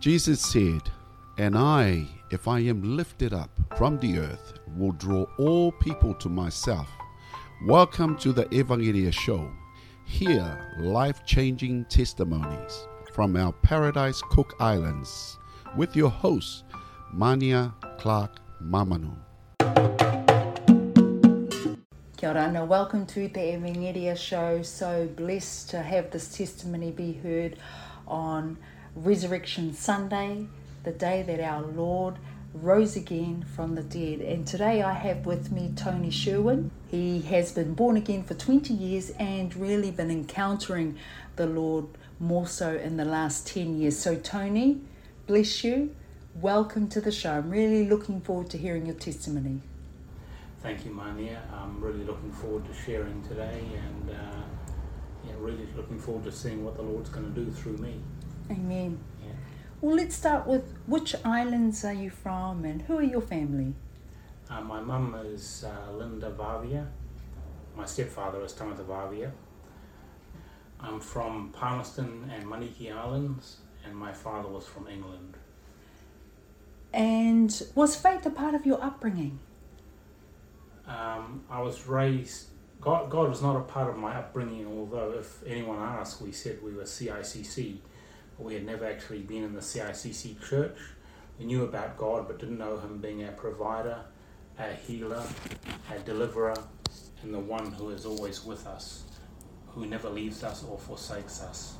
Jesus said, And I, if I am lifted up from the earth, will draw all people to myself. Welcome to the Evangelia Show. Hear life changing testimonies from our Paradise Cook Islands with your host, Mania Clark Mamanu. Kia ora, welcome to the Evangelia Show. So blessed to have this testimony be heard on Resurrection Sunday, the day that our Lord rose again from the dead. And today I have with me Tony Sherwin. He has been born again for 20 years and really been encountering the Lord more so in the last 10 years. So, Tony, bless you. Welcome to the show. I'm really looking forward to hearing your testimony. Thank you, Mania. I'm really looking forward to sharing today and uh, yeah, really looking forward to seeing what the Lord's going to do through me. Amen. Yeah. Well, let's start with which islands are you from and who are your family? Uh, my mum is uh, Linda Vavia. My stepfather is Tamata Vavia. I'm from Palmerston and Manihiki Islands, and my father was from England. And was faith a part of your upbringing? Um, I was raised. God, God was not a part of my upbringing, although if anyone asked, we said we were CICC. We had never actually been in the CICC church. We knew about God, but didn't know Him being our provider, our healer, our deliverer, and the one who is always with us, who never leaves us or forsakes us.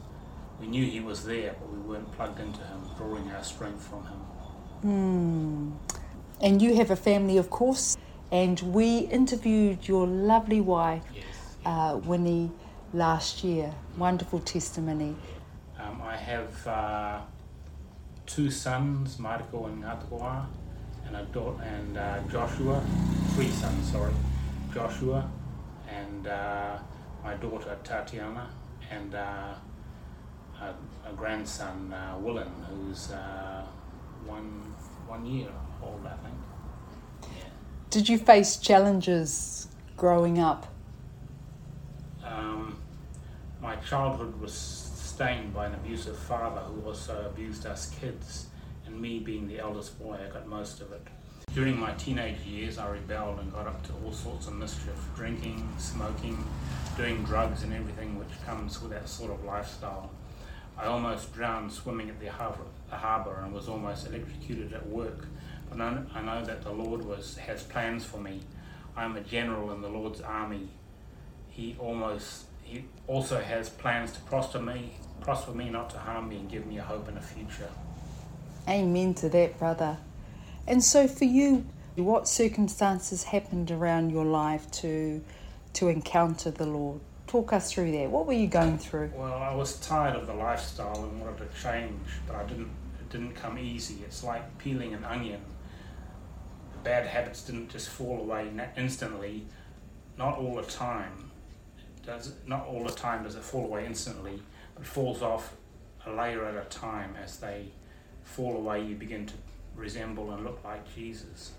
We knew He was there, but we weren't plugged into Him, drawing our strength from Him. Hmm. And you have a family, of course. And we interviewed your lovely wife, Yes. uh, Winnie, last year. Wonderful testimony. I have uh, two sons, Marco and Ngatakoa, and a daughter, and uh, Joshua. Three sons, sorry, Joshua, and uh, my daughter Tatiana, and uh, a, a grandson uh, Willen, who's uh, one one year old, I think. Yeah. Did you face challenges growing up? Um, my childhood was stained by an abusive father who also abused us kids, and me being the eldest boy, I got most of it. During my teenage years, I rebelled and got up to all sorts of mischief drinking, smoking, doing drugs, and everything which comes with that sort of lifestyle. I almost drowned swimming at the harbour, the harbour and was almost electrocuted at work. But I I know that the Lord was, has plans for me. I'm a general in the Lord's army he almost he also has plans to prosper me prosper me not to harm me and give me a hope and a future Amen to that, brother. And so, for you, what circumstances happened around your life to to encounter the Lord? Talk us through that. What were you going through? well i was tired of the lifestyle and wanted to change but i didn't it didn't come easy it's like peeling an onion the bad habits didn't just fall away instantly not all the time does not all the time does it fall away instantly but falls off a layer at a time as they fall away you begin to resemble and look like jesus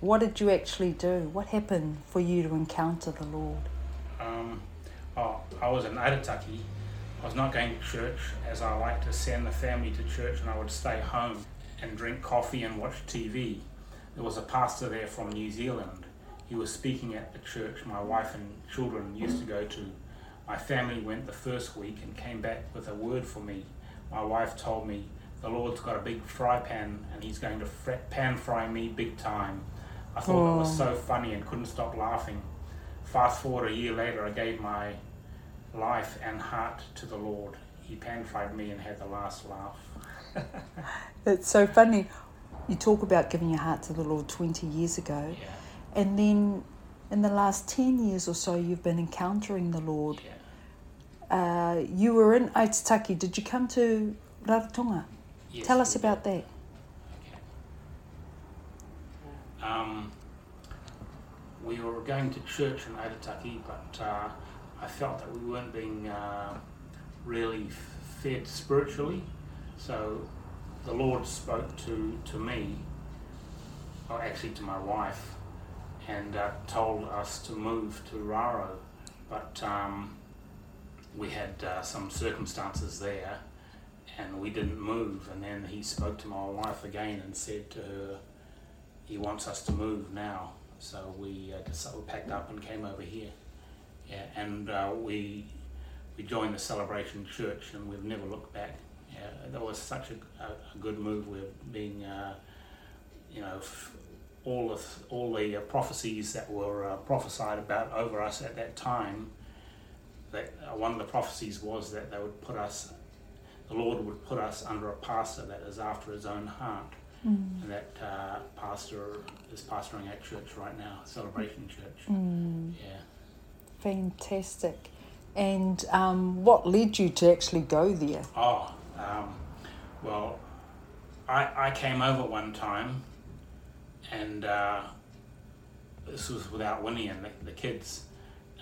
What did you actually do? What happened for you to encounter the Lord? Um, oh, I was in Aitutaki. I was not going to church as I like to send the family to church and I would stay home and drink coffee and watch TV. There was a pastor there from New Zealand. He was speaking at the church my wife and children used to go to. My family went the first week and came back with a word for me. My wife told me the Lord's got a big fry pan and he's going to fr- pan fry me big time. I thought that was so funny and couldn't stop laughing. Fast forward a year later, I gave my life and heart to the Lord. He pan fried me and had the last laugh. It's so funny. You talk about giving your heart to the Lord 20 years ago, Yeah, and then in the last 10 years or so, you've been encountering the Lord. yeah. Uh, you were in Aitutaki. Did you come to Rarotonga? Yes, Tell us about that. Um, we were going to church in Aitutaki, but uh, I felt that we weren't being uh, really fed spiritually. So the Lord spoke to, to me, or actually to my wife, and uh, told us to move to Raro. But um, we had uh, some circumstances there, and we didn't move. And then he spoke to my wife again and said to her, he wants us to move now. So we uh, decided, packed up and came over here. Yeah, and uh, we we joined the Celebration Church, and we've never looked back. Yeah, that was such a, a, a good move. We're being, uh, you know, f- all of all the uh, prophecies that were uh, prophesied about over us at that time. That uh, one of the prophecies was that they would put us, the Lord would put us under a pastor that is after His own heart, Mm. and that uh, pastor is pastoring at church right now, Celebration Church. Mm. Yeah. Fantastic. And um, what led you to actually go there? Oh, um, well, I, I came over one time, and uh, this was without Winnie and the, the kids.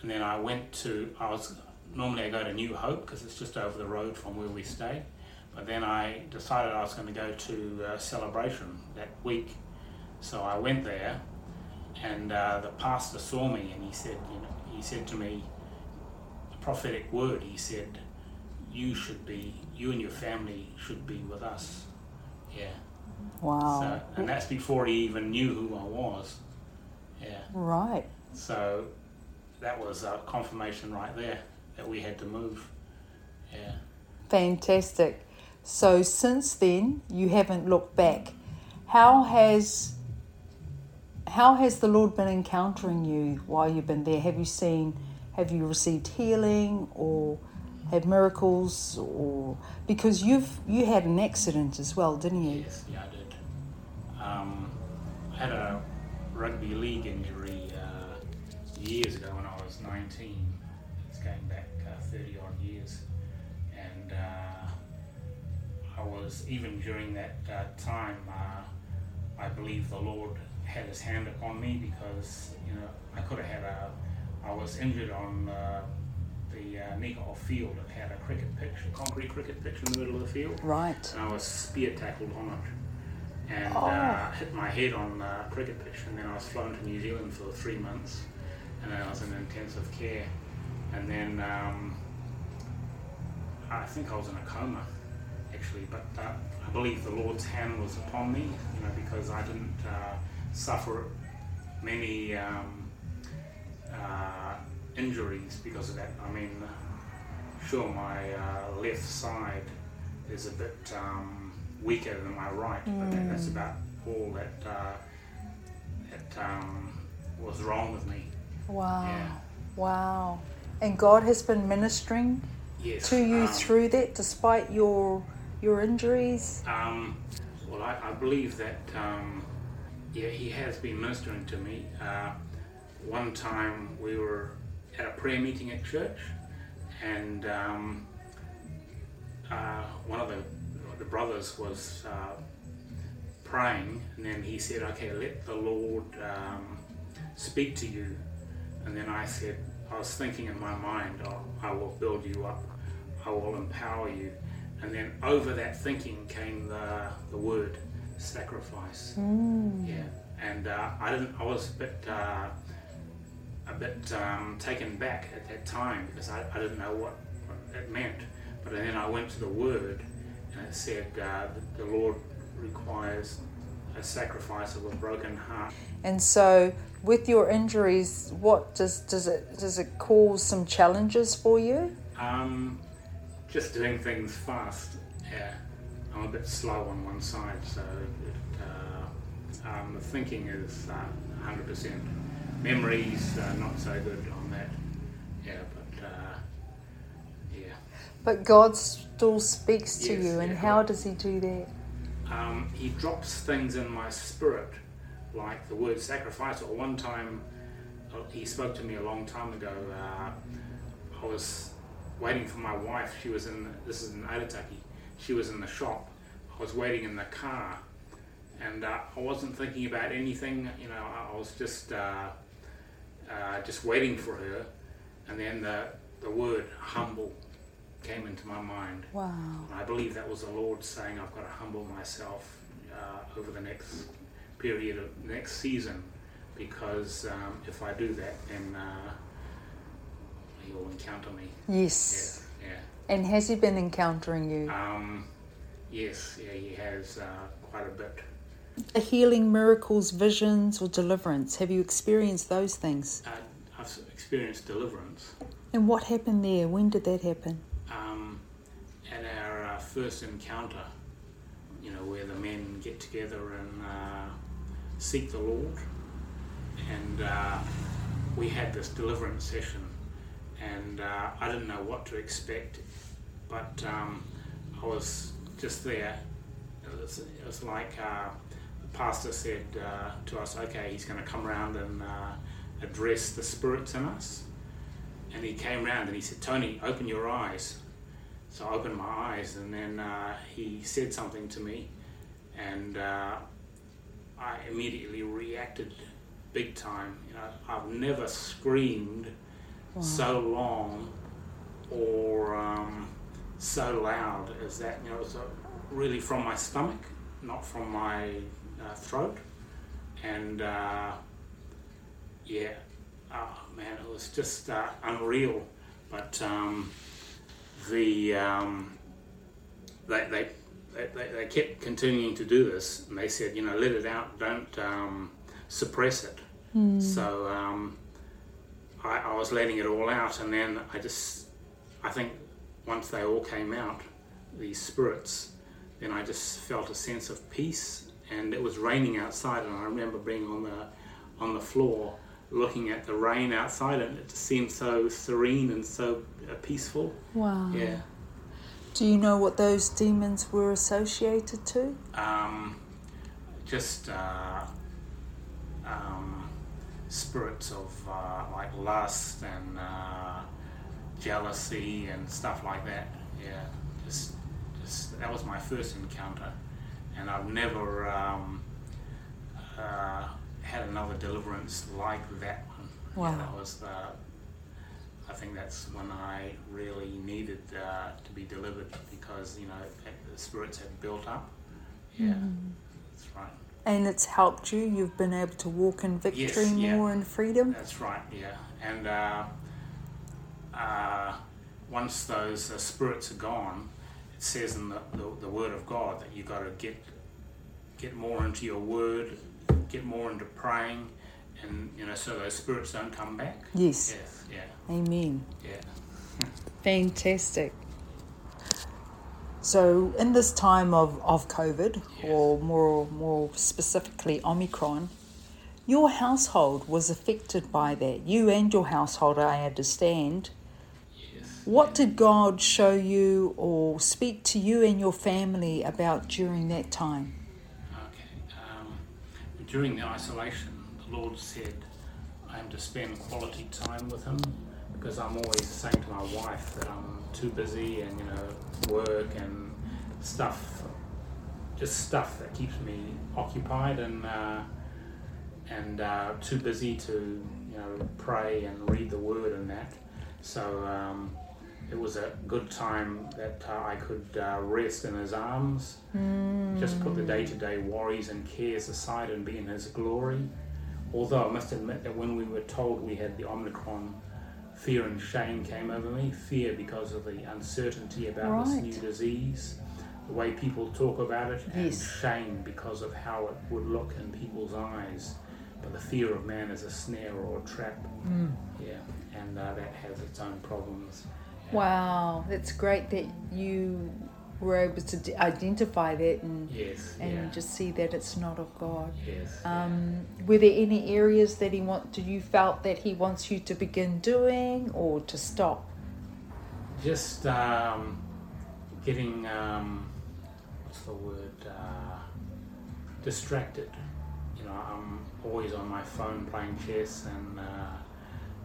And then I went to, I was, normally I go to New Hope because it's just over the road from where we stay. But then I decided I was going to go to uh, Celebration that week. So I went there, and uh, the pastor saw me and he said, you know, he said to me, a prophetic word, he said, you should be, you and your family should be with us. Yeah. Wow. So, and that's before he even knew who I was. Yeah. right. So that was a confirmation right there that we had to move. Yeah. Fantastic. So since then, you haven't looked back. How has how has the Lord been encountering you while you've been there? Have you seen have you received healing or had miracles or because you've you had an accident as well, didn't you? Yes, yeah, I did. Um, I had a rugby league injury years ago when I was 19. It's going back uh, 30 odd years. And uh, I was, even during that uh, time, uh, I believe the Lord had his hand upon me because, you know, I could have had a, I was injured on uh, the uh, field. It had a cricket pitch, a concrete cricket pitch in the middle of the field Right. and I was spear tackled on it and Oh. uh, hit my head on the cricket pitch. And then I was flown to New Zealand for three months, and then I was in intensive care. And then um, I think I was in a coma, actually, but uh, I believe the Lord's hand was upon me, you know, because I didn't uh, suffer many um, uh, injuries because of that. I mean, sure, my uh, left side is a bit um, weaker than my right, but that, that's about all that uh, that um, was wrong with me. Wow. Yeah. Wow. And God has been ministering Yes. to you um, through that despite your your injuries? Um, well, I, I believe that um, yeah, he has been ministering to me. Uh, one time we were at a prayer meeting at church, and um, uh, one of the the brothers was uh, praying, and then he said, "Okay, let the Lord um, speak to you." And then I said, I was thinking in my mind, oh, I will build you up, I will empower you. And then over that thinking came the, the word sacrifice. Yeah, and uh, I didn't. I was a bit uh, a bit um, taken back at that time because I, I didn't know what, what it meant. But then I went to the word, and it said uh, the, the Lord requires a sacrifice of a broken heart. And so, with your injuries, what does does it does it cause some challenges for you? Um, just doing things fast. Yeah, I'm a bit slow on one side, so it, uh, um, the thinking is uh, 100%. Memories uh, not so good on that. Yeah, but uh, yeah. But God still speaks to Yes, you, and yeah, how God- does He do that? Um, he drops things in my spirit, like the word sacrifice. Or one time, uh, he spoke to me a long time ago. Uh, I was waiting for my wife. She was in. This is in Aitutaki. She was in the shop. I was waiting in the car, and uh, I wasn't thinking about anything. You know, I, I was just uh, uh, just waiting for her, and then the the word humble came into my mind. Wow. I believe that was the Lord saying, I've got to humble myself uh, over the next period of next season, because um, if I do that, then uh, He will encounter me. Yes. Yeah, And has He been encountering you? Um, Yes, yeah, he has uh, quite a bit. Healing, miracles, visions, or deliverance. Have you experienced those things? Uh, I've experienced deliverance. And what happened there? When did that happen? Um, at our uh, first encounter, you know, where the men get together and uh, seek the Lord, and uh, we had this deliverance session, and uh, I didn't know what to expect, but um, I was just there. It was, it was like uh, the pastor said uh, to us, "Okay, he's going to come around and uh, address the spirits in us." And he came around and he said, "Tony, open your eyes." So I opened my eyes, and then uh, he said something to me, and uh, I immediately reacted big time. You know, I've never screamed Wow. so long or um, so loud as that. You know, it was uh, really from my stomach, not from my uh, throat. And uh, yeah, oh man, it was just uh, unreal. But um, the um, they, they they, they, kept continuing to do this, and they said, you know, let it out, don't um, suppress it. So um, I, I was letting it all out, and then I just, I think once they all came out, these spirits, then I just felt a sense of peace, and it was raining outside, and I remember being on the on the floor looking at the rain outside, and it just seemed so serene and so uh, peaceful. Wow. Yeah. Do you know what those demons were associated to? um, just uh, um, spirits of uh, like lust and uh, jealousy and stuff like that. Yeah, just, just that was my first encounter, and I've never um, uh, had another deliverance like that one. Wow. Yeah, that was the. I think that's when I really needed uh, to be delivered because you know the spirits had built up. Yeah, that's right. And it's helped you. You've been able to walk in victory Yes, yeah. more in freedom. That's right. Yeah, and uh, uh, once those uh, spirits are gone, it says in the, the, the Word of God that you have got to get get more into your Word, get more into praying, and you know so those spirits don't come back. Yes. Yes. Yeah. Amen. Yeah. Fantastic. So, in this time of, of COVID, Yes. or more more specifically Omicron, your household was affected by that. You and your household, I understand. Yes. What did God show you or speak to you and your family about during that time? During the isolation, the Lord said, I am to spend quality time with Him because I'm always saying to my wife that I'm too busy and, you know, work and stuff, just stuff that keeps me occupied and, uh, and uh, too busy to, you know, pray and read the Word and that. So um, it was a good time that uh, I could uh, rest in His arms just put the day to day worries and cares aside and be in His glory. Although I must admit that when we were told we had the Omicron, fear and shame came over me. Fear because of the uncertainty about this new disease, the way people talk about it, and shame because of how it would look in people's eyes. But the fear of man is a snare or a trap. Yeah, and uh, that has its own problems. Wow, that's great that you were able to d- identify that and, Yes, and yeah, just see that it's not of God. yes. yeah. Um, were there any areas that he want? You felt that he wants you to begin doing or to stop? just um, getting um, what's the word uh, distracted you know i'm always on my phone playing chess and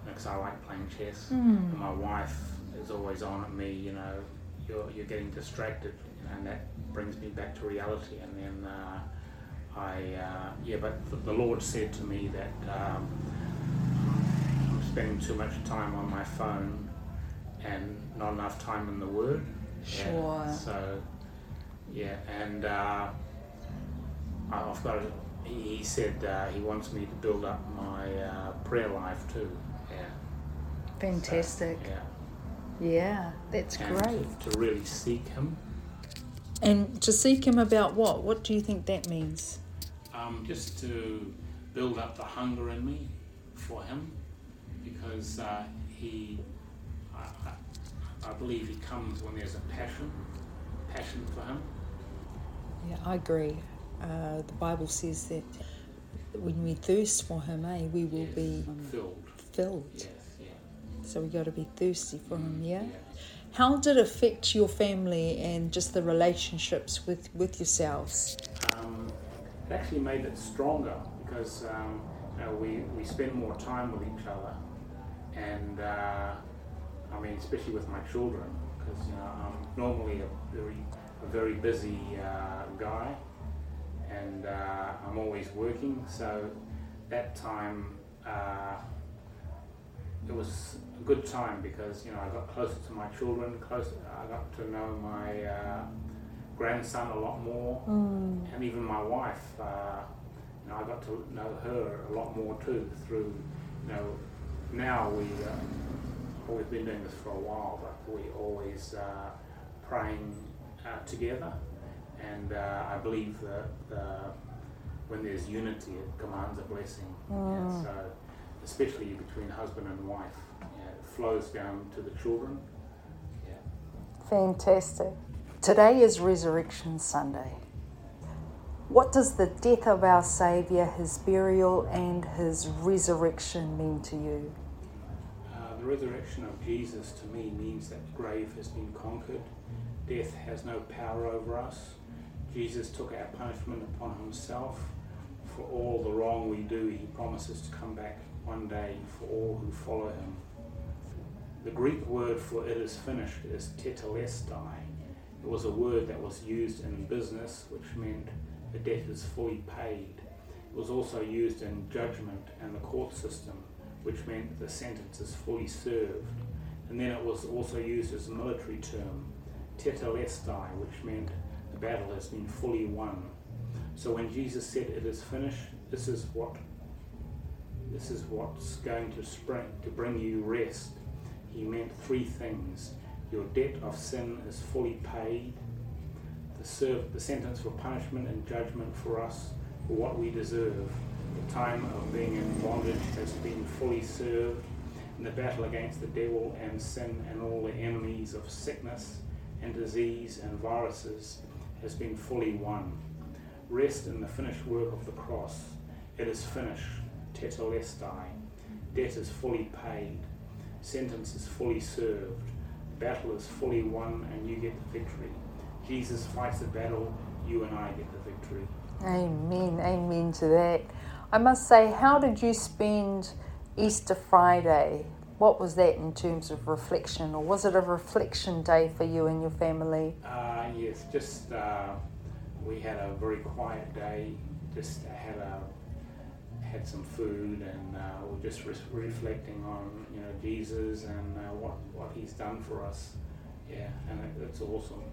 because i like playing chess and my wife is always on at me you know you're, you're getting distracted and that brings me back to reality and then uh, i uh, yeah but the, the lord said to me that um, i'm spending too much time on my phone and not enough time in the Word. Sure. So, yeah, and uh, I've got. A, he said uh, he wants me to build up my uh, prayer life too. Yeah. So, Fantastic. yeah. Yeah, that's great. To, to really seek Him. And to seek Him about what? What do you think that means? Um, just to build up the hunger in me for Him, because uh, He, I, I, believe He comes when there's a passion, passion for Him. Yeah, I agree. Uh, the Bible says that when we thirst for Him, eh, we will Yes. be Filled. filled. Yeah. So we got to be thirsty for Him. Yeah. How did it affect your family and just the relationships with with yourselves? um, it actually made it stronger because um, you know, we, we spend more time with each other and uh, I mean especially with my children because you know I'm normally a very a very busy uh, guy and uh, I'm always working so that time uh, it was a good time because you know I got closer to my children closer I got to know my uh, grandson a lot more and even my wife, uh, you know, I got to know her a lot more too through, you know, now we, uh, we've been doing this for a while, but we always uh, praying uh, together, and uh, I believe that uh, when there's unity, it commands a blessing. Yeah, so, especially between husband and wife, yeah, it flows down to the children. Yeah. Fantastic. Today is Resurrection Sunday. What does the death of our Saviour, his burial, and his resurrection mean to you? Uh, the resurrection of Jesus to me means that the grave has been conquered. Death has no power over us. Jesus took our punishment upon himself. For all the wrong we do, he promises to come back one day for all who follow him. The Greek word for it is finished is tetelestai. It was a word that was used in business, which meant the debt is fully paid. It was also used in judgment and the court system, which meant the sentence is fully served. And then it was also used as a military term, tetelestai, which meant the battle has been fully won. So when Jesus said it is finished, this is what this is what's going to spring to bring you rest. He meant three things. Your debt of sin is fully paid. The, serve, the sentence for punishment and judgment for us for what we deserve. The time of being in bondage has been fully served. And the battle against the devil and sin and all the enemies of sickness and disease and viruses has been fully won. Rest in the finished work of the cross. It is finished. Tetelestai. Debt is fully paid. Sentence is fully served. Battle is fully won and you get the victory. Jesus fights the battle, you and I get the victory. Amen, amen to that. I must say, how did you spend Easter Friday? What was that in terms of reflection, or was it a reflection day for you and your family? Uh, yes, just uh, we had a very quiet day. Just had a had some food and uh, we're just re- reflecting on you know Jesus and uh, what what He's done for us. Yeah, and it, it's awesome.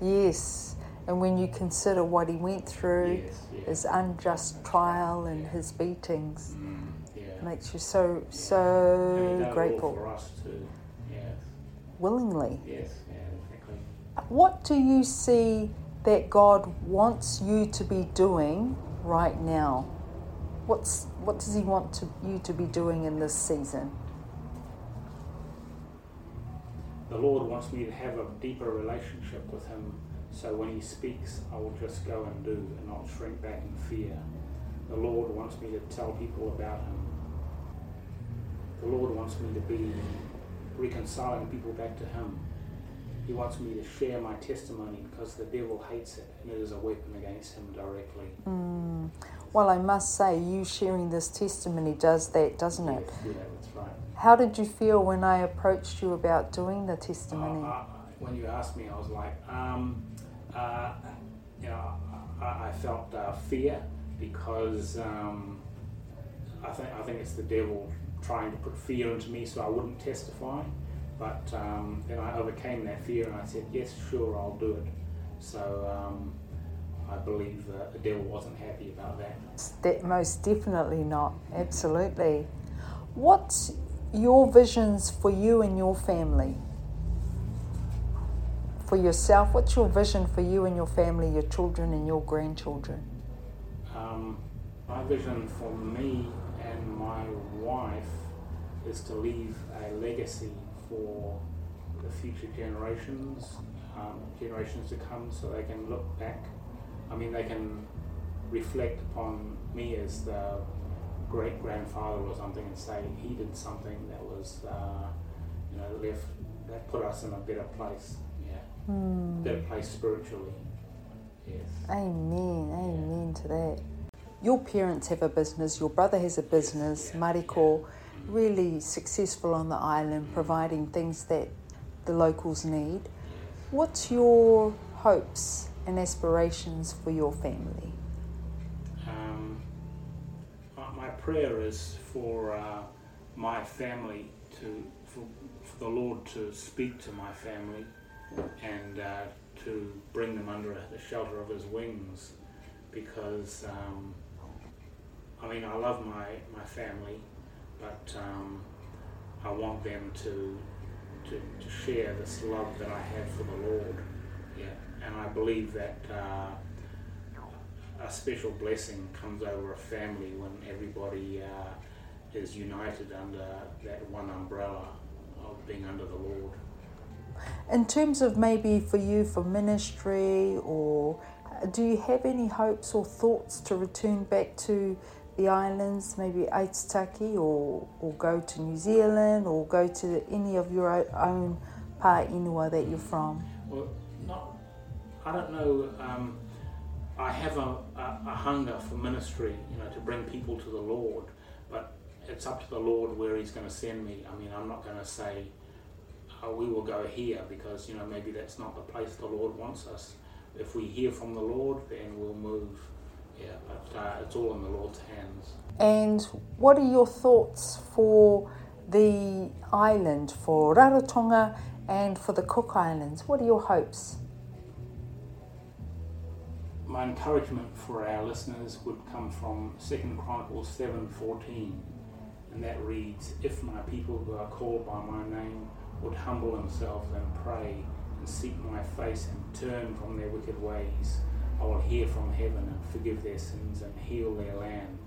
Yes, and when you consider what he went through, Yes, yeah. his unjust trial and his beatings, Mm, yeah. makes you so so grateful. for us too. Yes, Willingly. yes, yeah, exactly. What do you see that God wants you to be doing right now? What's what does He want to, you to be doing in this season? The Lord wants me to have a deeper relationship with Him so when He speaks, I will just go and do and not shrink back in fear. The Lord wants me to tell people about Him. The Lord wants me to be reconciling people back to Him. He wants me to share my testimony because the devil hates it and it is a weapon against him directly. Mm. Well, I must say, you sharing this testimony does that, doesn't it? Yes, yeah, that's right. How did you feel when I approached you about doing the testimony? Uh, uh, when you asked me, I was like, um, uh, you know, I, I felt uh, fear because um, I think I think it's the devil trying to put fear into me so I wouldn't testify. But um, then I overcame that fear and I said, yes, sure, I'll do it. So um, I believe that the devil wasn't happy about that. That most definitely not. Absolutely. What's your visions for you and your family for yourself? What's your vision for you and your family, your children and your grandchildren? Um, my vision for me and my wife is to leave a legacy for the future generations, um, generations to come, so they can look back. I mean, they can reflect upon me as the great grandfather or something and say he did something that was, uh, you know, left that put us in a better place. Yeah, Hmm. better place spiritually. Yes. Amen, amen to that. Your parents have a business, your brother has a business, Mariko, really successful on the island, providing things that the locals need. What's your hopes and aspirations for your family? Um, my, prayer is for uh, my family to, for, for the Lord to speak to my family and uh, to bring them under the shelter of His wings, because um, I mean I love my my family, but um, I want them to, to to share this love that I have for the Lord. Yeah, and I believe that. Uh, a special blessing comes over a family when everybody uh, is united under that one umbrella of being under the Lord. In terms of maybe for you for ministry, or uh, do you have any hopes or thoughts to return back to the islands, maybe Aitutaki, or, or go to New Zealand, or go to any of your own pa enua that you're from? Well, not, I don't know. Um, I have a, a, a hunger for ministry, you know, to bring people to the Lord, but it's up to the Lord where He's going to send me. I mean, I'm not going to say, oh, we will go here because, you know, maybe that's not the place the Lord wants us. If we hear from the Lord, then we'll move. Yeah, but uh, it's all in the Lord's hands. And what are your thoughts for the island, for Rarotonga and for the Cook Islands? What are your hopes? my encouragement for our listeners would come from Second Chronicles seven fourteen, and that reads, "If my people who are called by my name would humble themselves and pray and seek my face and turn from their wicked ways, I will hear from heaven and forgive their sins and heal their land."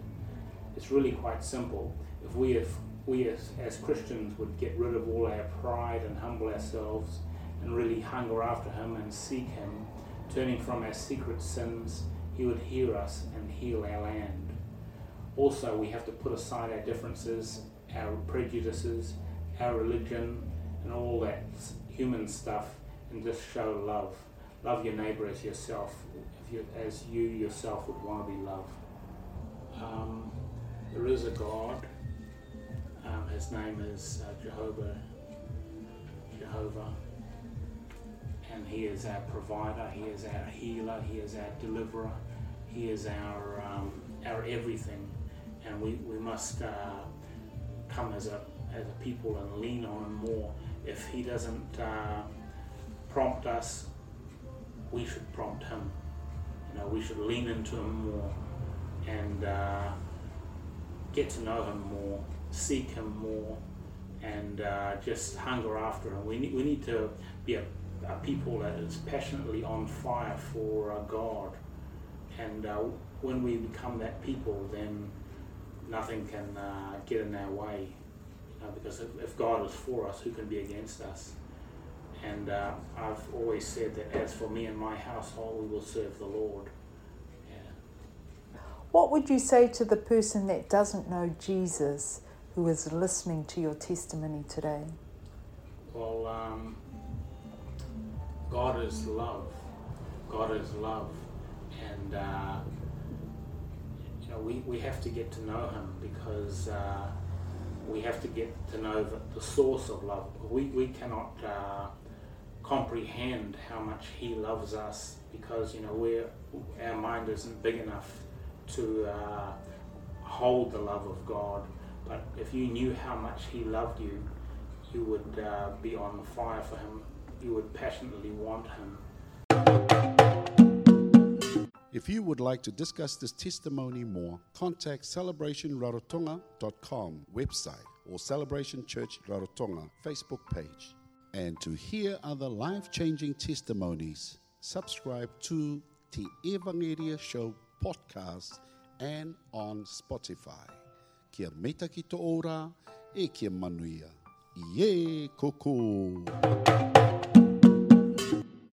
It's really quite simple. If we, if we as, as Christians would get rid of all our pride and humble ourselves and really hunger after Him and seek Him, turning from our secret sins, He would hear us and heal our land. Also, we have to put aside our differences, our prejudices, our religion, and all that human stuff, and just show love. Love your neighbour as yourself, you, as you yourself would want to be loved. Um, there is a God. Um, his name is uh, Jehovah. Jehovah and He is our provider, He is our healer, He is our deliverer, He is our um, our everything, and we we must uh, come as a as a people and lean on Him more. If He doesn't uh, prompt us, we should prompt Him. Know, we should lean into Him more and uh, get to know Him more, seek Him more, and uh, just hunger after Him. We need we need to be a a people that is passionately on fire for uh, God. And uh, when we become that people, then nothing can uh, get in our way. Because if, if God is for us, who can be against us? And uh, I've always said that as for me and my household, we will serve the Lord. Yeah. What would you say to the person that doesn't know Jesus who is listening to your testimony today? Well, um, God is love. God is love, and uh, you know we, we have to get to know Him because uh, we have to get to know the, the source of love. We we cannot uh, comprehend how much He loves us because you know we're our mind isn't big enough to uh, hold the love of God. But if you knew how much He loved you, you would uh, be on fire for Him you would passionately want him. If you would like to discuss this testimony more, contact celebrationrarotonga.com website or Celebration Church Rarotonga Facebook page. And to hear other life changing testimonies, subscribe to the Evangelia Show podcast and on Spotify. Kia meita ki to ora e kia manuia. Ie koko!